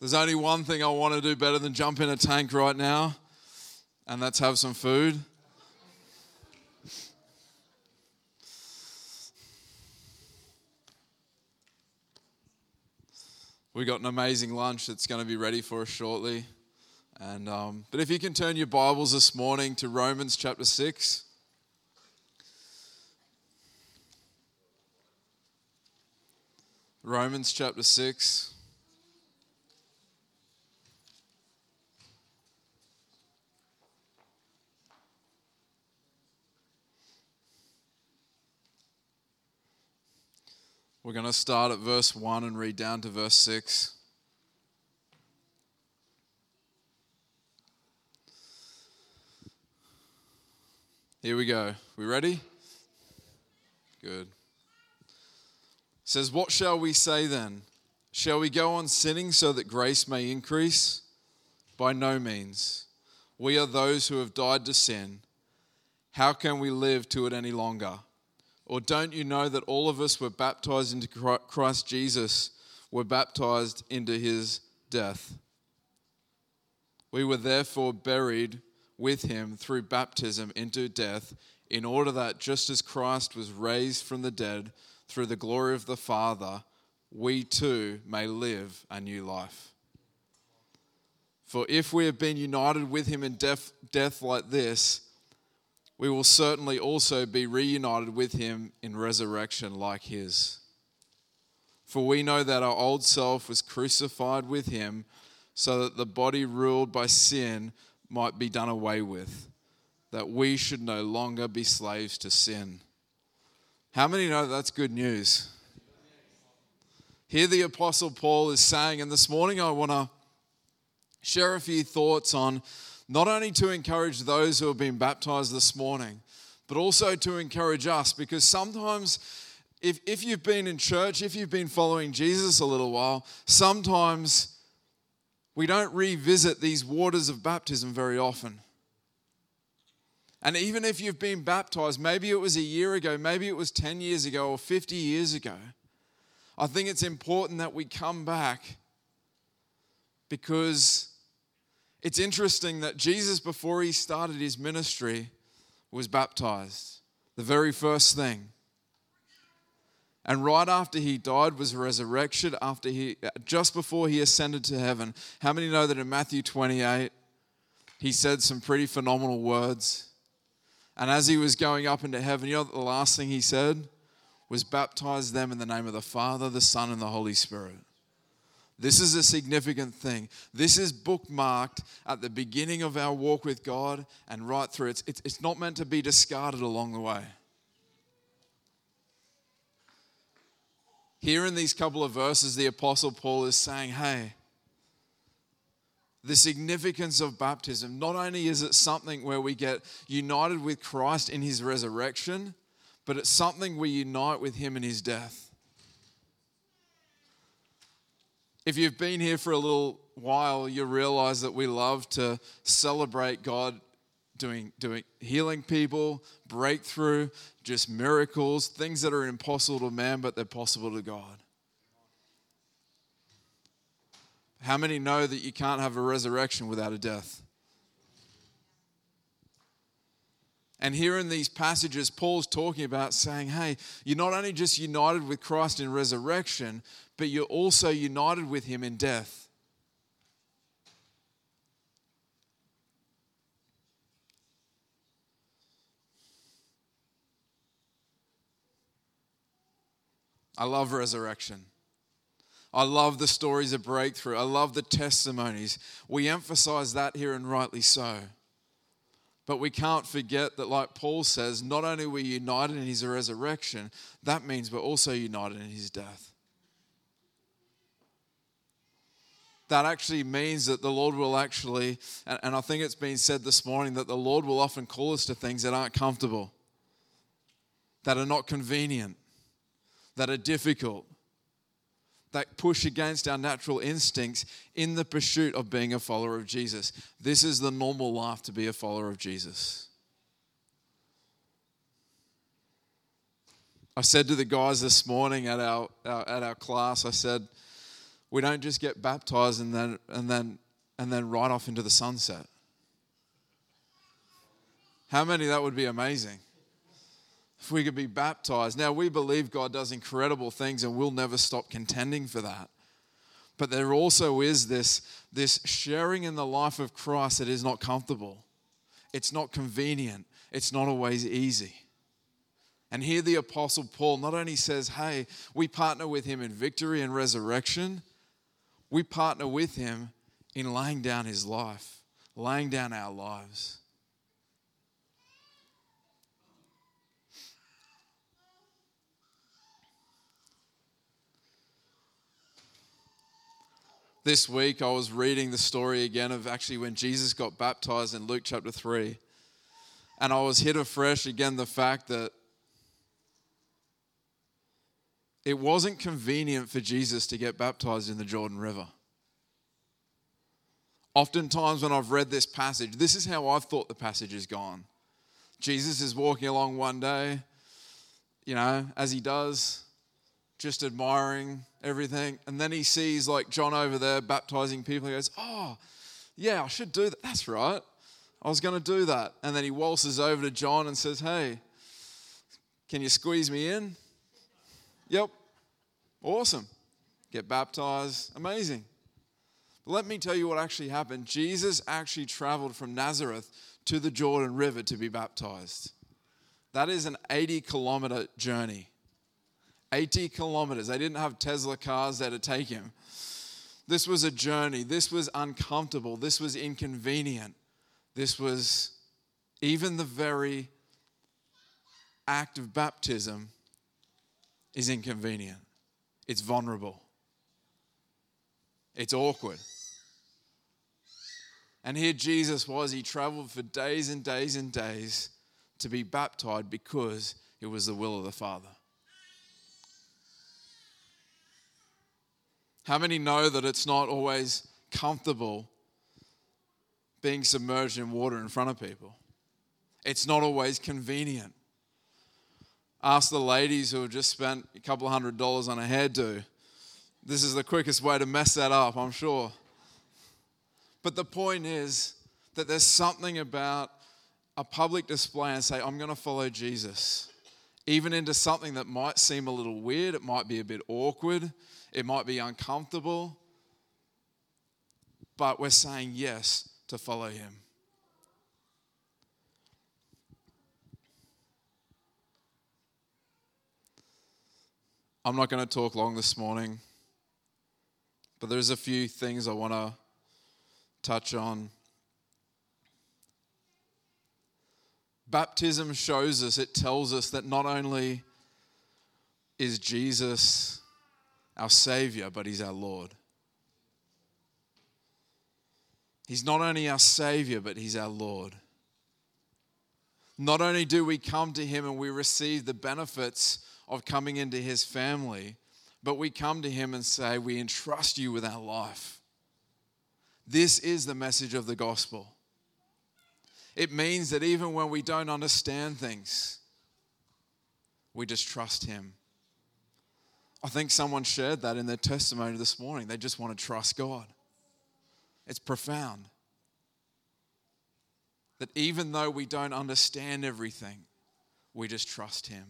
There's only one thing I want to do better than jump in a tank right now, and that's have some food. We got an amazing lunch that's going to be ready for us shortly. And, um, but if you can turn your Bibles this morning to Romans chapter 6. Romans chapter 6. We're going to start at verse 1 and read down to verse 6. Here we go. We ready? Good. It says, What shall we say then? Shall we go on sinning so that grace may increase? By no means. We are those who have died to sin. How can we live to it any longer? Or don't you know that all of us were baptized into Christ Jesus, were baptized into his death? We were therefore buried with him through baptism into death, in order that just as Christ was raised from the dead through the glory of the Father, we too may live a new life. For if we have been united with him in death, death like this, we will certainly also be reunited with him in resurrection like his. For we know that our old self was crucified with him so that the body ruled by sin might be done away with, that we should no longer be slaves to sin. How many know that's good news? Here, the Apostle Paul is saying, and this morning I want to share a few thoughts on not only to encourage those who have been baptized this morning, but also to encourage us because sometimes if, if you've been in church, if you've been following Jesus a little while, sometimes we don't revisit these waters of baptism very often. And even if you've been baptized, maybe it was a year ago, maybe it was 10 years ago or 50 years ago, I think it's important that we come back because it's interesting that Jesus, before he started his ministry, was baptized. The very first thing. And right after he died was resurrection, after he just before he ascended to heaven. How many know that in Matthew 28 he said some pretty phenomenal words? And as he was going up into heaven, you know the last thing he said was baptize them in the name of the Father, the Son, and the Holy Spirit. This is a significant thing. This is bookmarked at the beginning of our walk with God and right through. It's, it's, it's not meant to be discarded along the way. Here in these couple of verses, the Apostle Paul is saying, hey, the significance of baptism, not only is it something where we get united with Christ in his resurrection, but it's something we unite with him in his death. If you've been here for a little while, you realize that we love to celebrate God doing, doing healing people, breakthrough, just miracles, things that are impossible to man, but they're possible to God. How many know that you can't have a resurrection without a death? And here in these passages, Paul's talking about saying, hey, you're not only just united with Christ in resurrection, but you're also united with him in death. I love resurrection. I love the stories of breakthrough. I love the testimonies. We emphasize that here, and rightly so. But we can't forget that, like Paul says, not only are we united in his resurrection, that means we're also united in his death. that actually means that the Lord will actually, and, and I think it's been said this morning, that the Lord will often call us to things that aren't comfortable, that are not convenient, that are difficult, that push against our natural instincts in the pursuit of being a follower of Jesus. This is the normal life to be a follower of Jesus. I said to the guys this morning at our, our at our class, I said, we don't just get baptized and then and then and then right off into the sunset. How many that would be amazing? If we could be baptized. Now we believe God does incredible things and we'll never stop contending for that. But there also is this, this sharing in the life of Christ that is not comfortable. It's not convenient. It's not always easy. And here the Apostle Paul not only says, hey, we partner with him in victory and resurrection, we partner with him in laying down his life, laying down our lives. This week I was reading the story again of actually when Jesus got baptized in Luke chapter 3. And I was hit afresh again the fact that it wasn't convenient for Jesus to get baptized in the Jordan River. Oftentimes, when I've read this passage, this is how I've thought the passage has gone. Jesus is walking along one day, you know, as he does, just admiring everything. And then he sees like John over there baptizing people. He goes, Oh, yeah, I should do that. That's right. I was going to do that. And then he waltzes over to John and says, Hey, can you squeeze me in? Yep. Awesome. Get baptized. Amazing. But let me tell you what actually happened. Jesus actually traveled from Nazareth to the Jordan River to be baptized. That is an 80 kilometer journey. 80 kilometers. They didn't have Tesla cars there to take him. This was a journey. This was uncomfortable. This was inconvenient. This was even the very act of baptism is inconvenient. It's vulnerable. It's awkward. And here Jesus was. He traveled for days and days and days to be baptized because it was the will of the Father. How many know that it's not always comfortable being submerged in water in front of people? It's not always convenient. Ask the ladies who have just spent a couple hundred dollars on a hairdo. This is the quickest way to mess that up, I'm sure. But the point is that there's something about a public display and say, I'm going to follow Jesus, even into something that might seem a little weird, it might be a bit awkward, it might be uncomfortable, but we're saying yes to follow him. I'm not going to talk long this morning, but there's a few things I want to touch on. Baptism shows us, it tells us that not only is Jesus our Savior, but He's our Lord. He's not only our Savior, but He's our Lord. Not only do we come to Him and we receive the benefits of coming into His family, but we come to Him and say, We entrust you with our life. This is the message of the gospel. It means that even when we don't understand things, we just trust Him. I think someone shared that in their testimony this morning. They just want to trust God. It's profound. That even though we don't understand everything, we just trust Him.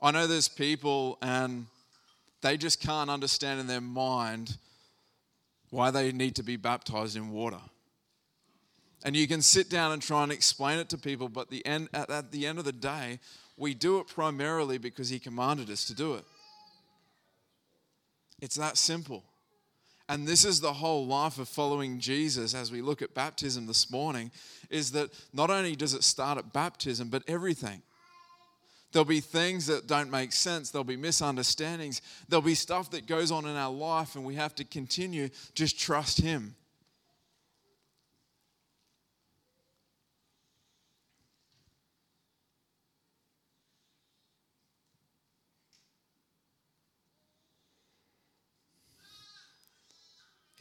I know there's people and they just can't understand in their mind why they need to be baptized in water. And you can sit down and try and explain it to people, but the end, at the end of the day, we do it primarily because He commanded us to do it. It's that simple. And this is the whole life of following Jesus as we look at baptism this morning is that not only does it start at baptism, but everything. There'll be things that don't make sense. There'll be misunderstandings. There'll be stuff that goes on in our life, and we have to continue just trust Him.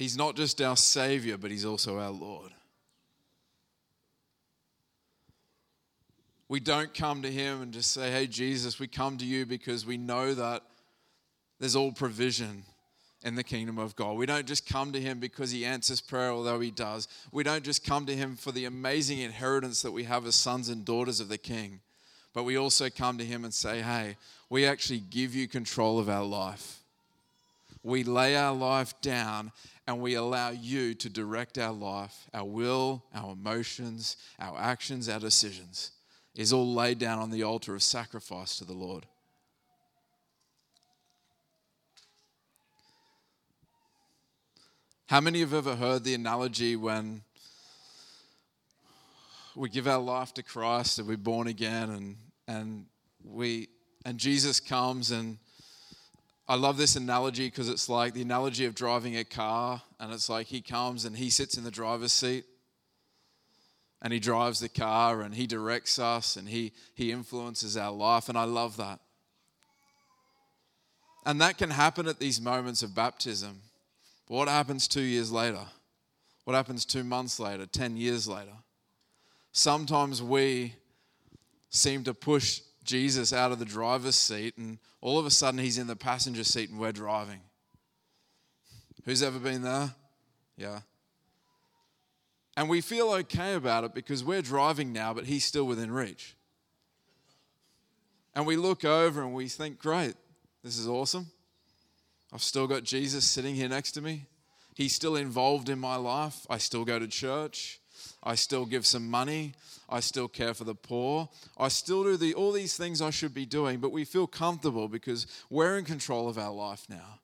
He's not just our Savior, but He's also our Lord. We don't come to Him and just say, Hey, Jesus, we come to you because we know that there's all provision. in the kingdom of God. We don't just come to Him because He answers prayer, although He does. We don't just come to Him for the amazing inheritance that we have as sons and daughters of the King, but we also come to Him and say, Hey, we actually give you control of our life. We lay our life down and we allow you to direct our life, our will, our emotions, our actions, our decisions is all laid down on the altar of sacrifice to the Lord. How many have ever heard the analogy when we give our life to Christ and we're born again and, and we and Jesus comes and I love this analogy because it's like the analogy of driving a car and it's like he comes and he sits in the driver's seat and he drives the car and he directs us and he he influences our life and I love that. And that can happen at these moments of baptism but what happens two years later? What happens two months later, 10 years later? Sometimes we seem to push Jesus out of the driver's seat, and all of a sudden he's in the passenger seat and we're driving. Who's ever been there? Yeah. And we feel okay about it because we're driving now, but he's still within reach. And we look over and we think, great, this is awesome. I've still got Jesus sitting here next to me. He's still involved in my life. I still go to church. I still give some money. I still care for the poor. I still do the, all these things I should be doing, but we feel comfortable because we're in control of our life now.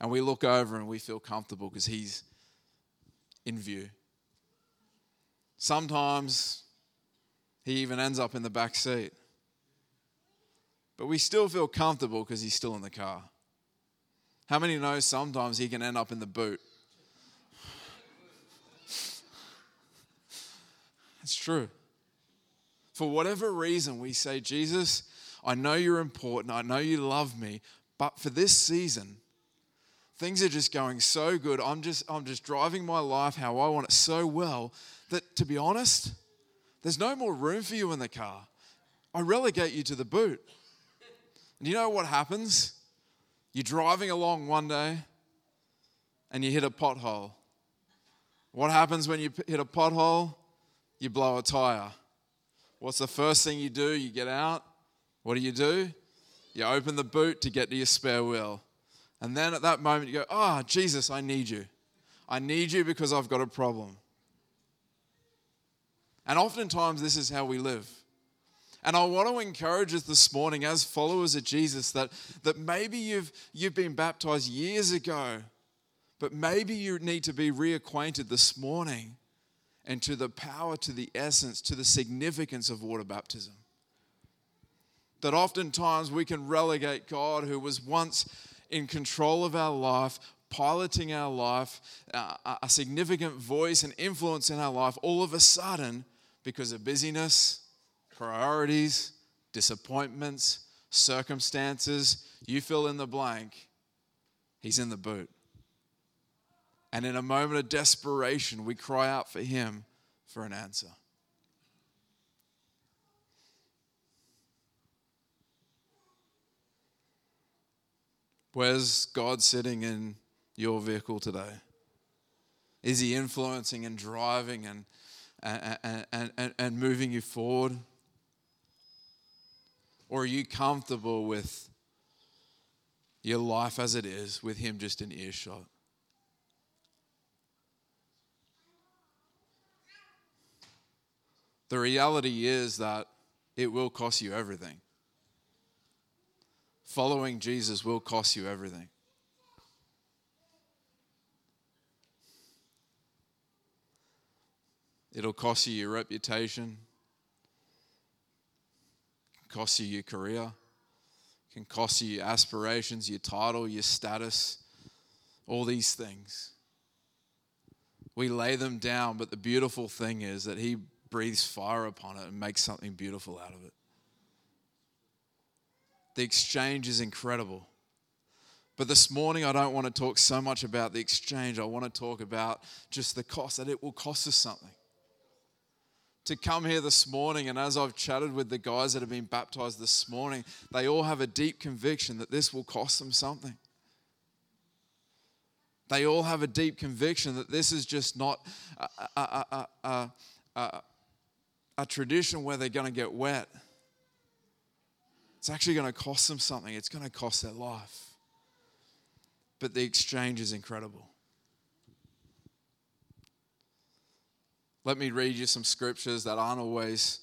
And we look over and we feel comfortable because He's in view. Sometimes He even ends up in the back seat. But we still feel comfortable because He's still in the car. How many know sometimes he can end up in the boot? It's true. For whatever reason, we say, Jesus, I know you're important. I know you love me. But for this season, things are just going so good. I'm just, I'm just driving my life how I want it so well that, to be honest, there's no more room for you in the car. I relegate you to the boot. And you know what happens? You're driving along one day and you hit a pothole. What happens when you hit a pothole? You blow a tire. What's the first thing you do? You get out. What do you do? You open the boot to get to your spare wheel. And then at that moment, you go, Oh, Jesus, I need you. I need you because I've got a problem. And oftentimes, this is how we live. And I want to encourage us this morning as followers of Jesus that, that maybe you've, you've been baptized years ago, but maybe you need to be reacquainted this morning and to the power, to the essence, to the significance of water baptism. That oftentimes we can relegate God, who was once in control of our life, piloting our life, uh, a significant voice and influence in our life, all of a sudden, because of busyness, priorities, disappointments, circumstances, you fill in the blank, he's in the boot. And in a moment of desperation, we cry out for him for an answer. Where's God sitting in your vehicle today? Is he influencing and driving and, and, and, and, and moving you forward? Or are you comfortable with your life as it is, with Him just in earshot? The reality is that it will cost you everything. Following Jesus will cost you everything. It'll cost you your reputation cost you your career, can cost you your aspirations, your title, your status, all these things. We lay them down, but the beautiful thing is that He breathes fire upon it and makes something beautiful out of it. The exchange is incredible. But this morning, I don't want to talk so much about the exchange. I want to talk about just the cost, that it will cost us something to come here this morning. And as I've chatted with the guys that have been baptized this morning, they all have a deep conviction that this will cost them something. They all have a deep conviction that this is just not a, a, a, a, tradition where they're going to get wet. It's actually going to cost them something, it's going to cost their life. But the exchange is incredible. Let me read you some scriptures that aren't always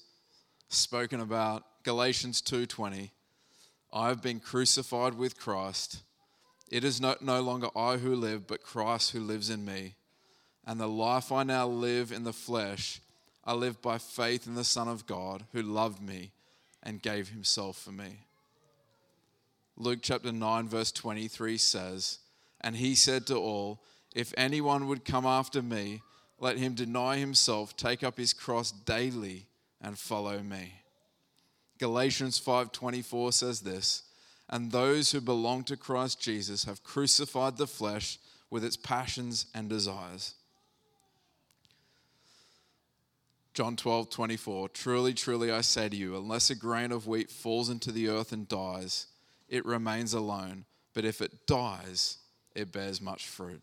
spoken about. Galatians 2:20. I have been crucified with Christ. It is no longer I who live, but Christ who lives in me. And the life I now live in the flesh, I live by faith in the Son of God who loved me and gave himself for me. Luke chapter 9, verse 23 says, And he said to all, If anyone would come after me, let him deny himself, take up his cross daily, and follow me. Galatians 5:24 says this, and those who belong to Christ Jesus have crucified the flesh with its passions and desires. John 12, 24. Truly, truly, I say to you, unless a grain of wheat falls into the earth and dies, it remains alone. But if it dies, it bears much fruit.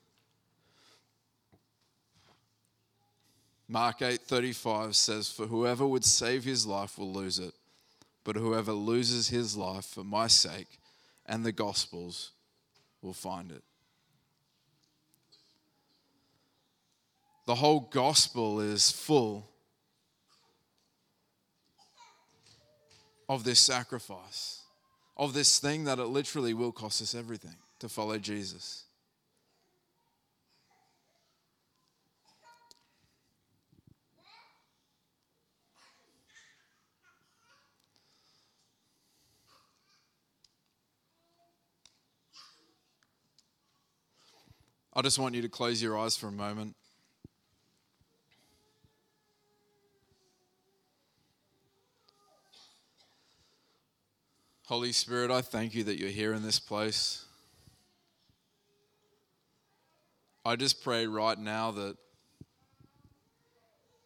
Mark 8:35 says, For whoever would save his life will lose it but whoever loses his life for my sake and the gospel's will find it. The whole gospel is full of this sacrifice, of this thing that it literally will cost us everything to follow Jesus. I just want you to close your eyes for a moment. Holy Spirit, I thank you that you're here in this place. I just pray right now that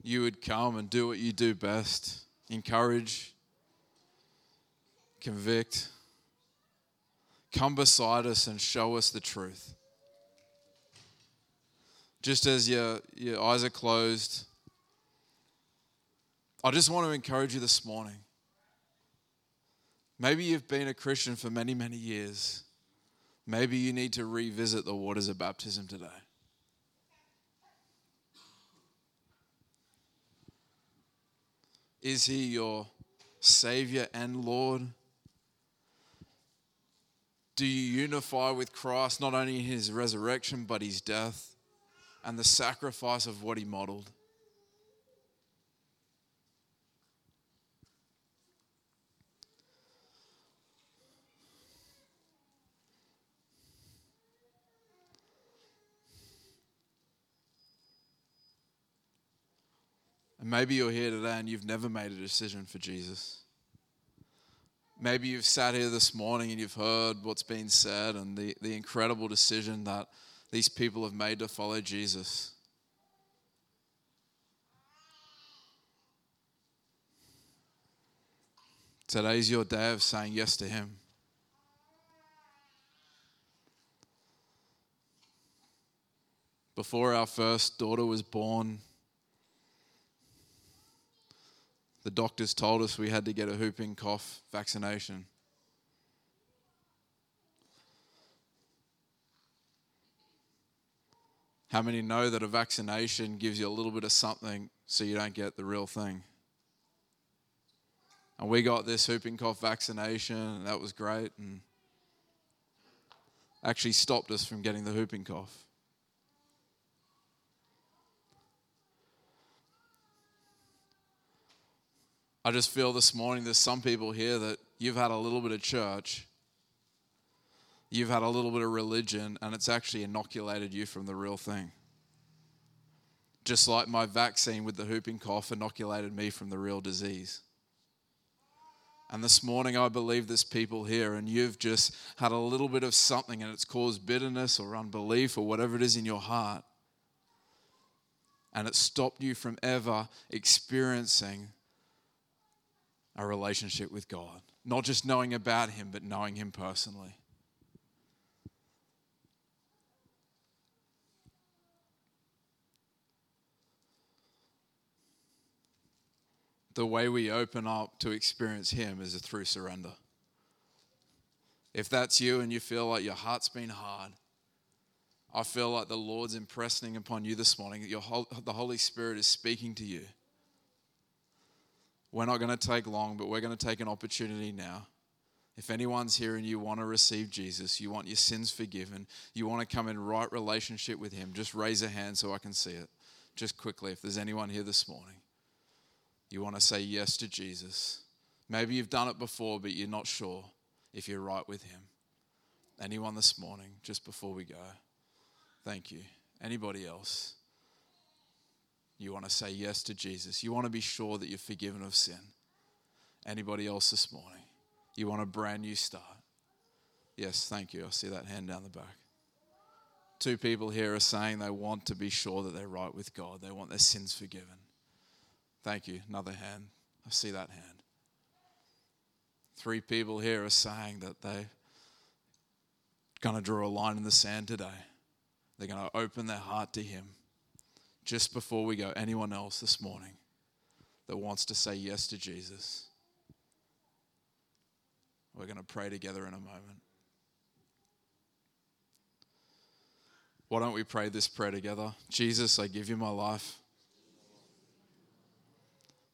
you would come and do what you do best encourage, convict, come beside us and show us the truth just as your, your eyes are closed, I just want to encourage you this morning. Maybe you've been a Christian for many, many years. Maybe you need to revisit the waters of baptism today. Is he your Savior and Lord? Do you unify with Christ not only in his resurrection but his death? and the sacrifice of what he modeled. Maybe you're here today and you've never made a decision for Jesus. Maybe you've sat here this morning and you've heard what's been said and the, the incredible decision that these people have made to follow Jesus. Today's your day of saying yes to Him. Before our first daughter was born, the doctors told us we had to get a whooping cough vaccination. How many know that a vaccination gives you a little bit of something so you don't get the real thing? And we got this whooping cough vaccination, and that was great, and actually stopped us from getting the whooping cough. I just feel this morning there's some people here that you've had a little bit of church you've had a little bit of religion and it's actually inoculated you from the real thing. Just like my vaccine with the whooping cough inoculated me from the real disease. And this morning, I believe there's people here, and you've just had a little bit of something, and it's caused bitterness or unbelief or whatever it is in your heart. And it stopped you from ever experiencing a relationship with God. Not just knowing about Him, but knowing Him personally. The way we open up to experience Him is through surrender. If that's you and you feel like your heart's been hard, I feel like the Lord's impressing upon you this morning that your whole, the Holy Spirit is speaking to you we're not going to take long, but we're going to take an opportunity now. If anyone's here and you want to receive Jesus, you want your sins forgiven, you want to come in right relationship with Him, just raise a hand so I can see it. Just quickly, if there's anyone here this morning, you want to say yes to Jesus. Maybe you've done it before, but you're not sure if you're right with Him. Anyone this morning, just before we go? Thank you. Anybody else? You want to say yes to Jesus. You want to be sure that you're forgiven of sin. Anybody else this morning? You want a brand new start. Yes, thank you. I see that hand down the back. Two people here are saying they want to be sure that they're right with God. They want their sins forgiven. Thank you. Another hand. I see that hand. Three people here are saying that they're going to draw a line in the sand today. They're going to open their heart to Him. Just before we go, anyone else this morning that wants to say yes to Jesus? We're going to pray together in a moment. Why don't we pray this prayer together? Jesus, I give you my life.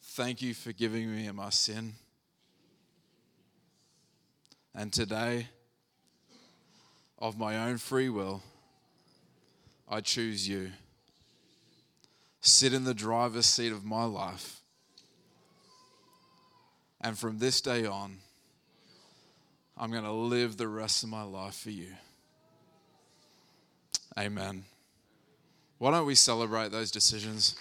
Thank you for giving me my sin. And today, of my own free will, I choose you. Sit in the driver's seat of my life. And from this day on, I'm going to live the rest of my life for you. Amen. Why don't we celebrate those decisions?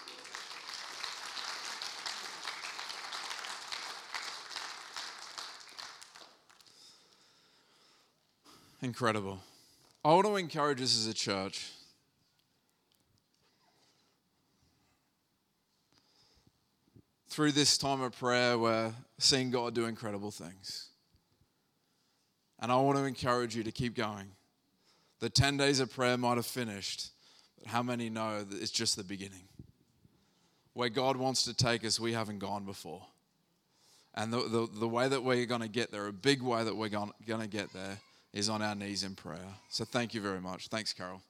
Incredible. I want to encourage us as a church. Through this time of prayer, we're seeing God do incredible things. And I want to encourage you to keep going. The 10 days of prayer might have finished, but how many know that it's just the beginning? Where God wants to take us, we haven't gone before. And the, the, the way that we're going to get there, a big way that we're going to get there, is on our knees in prayer. So thank you very much. Thanks, Carol.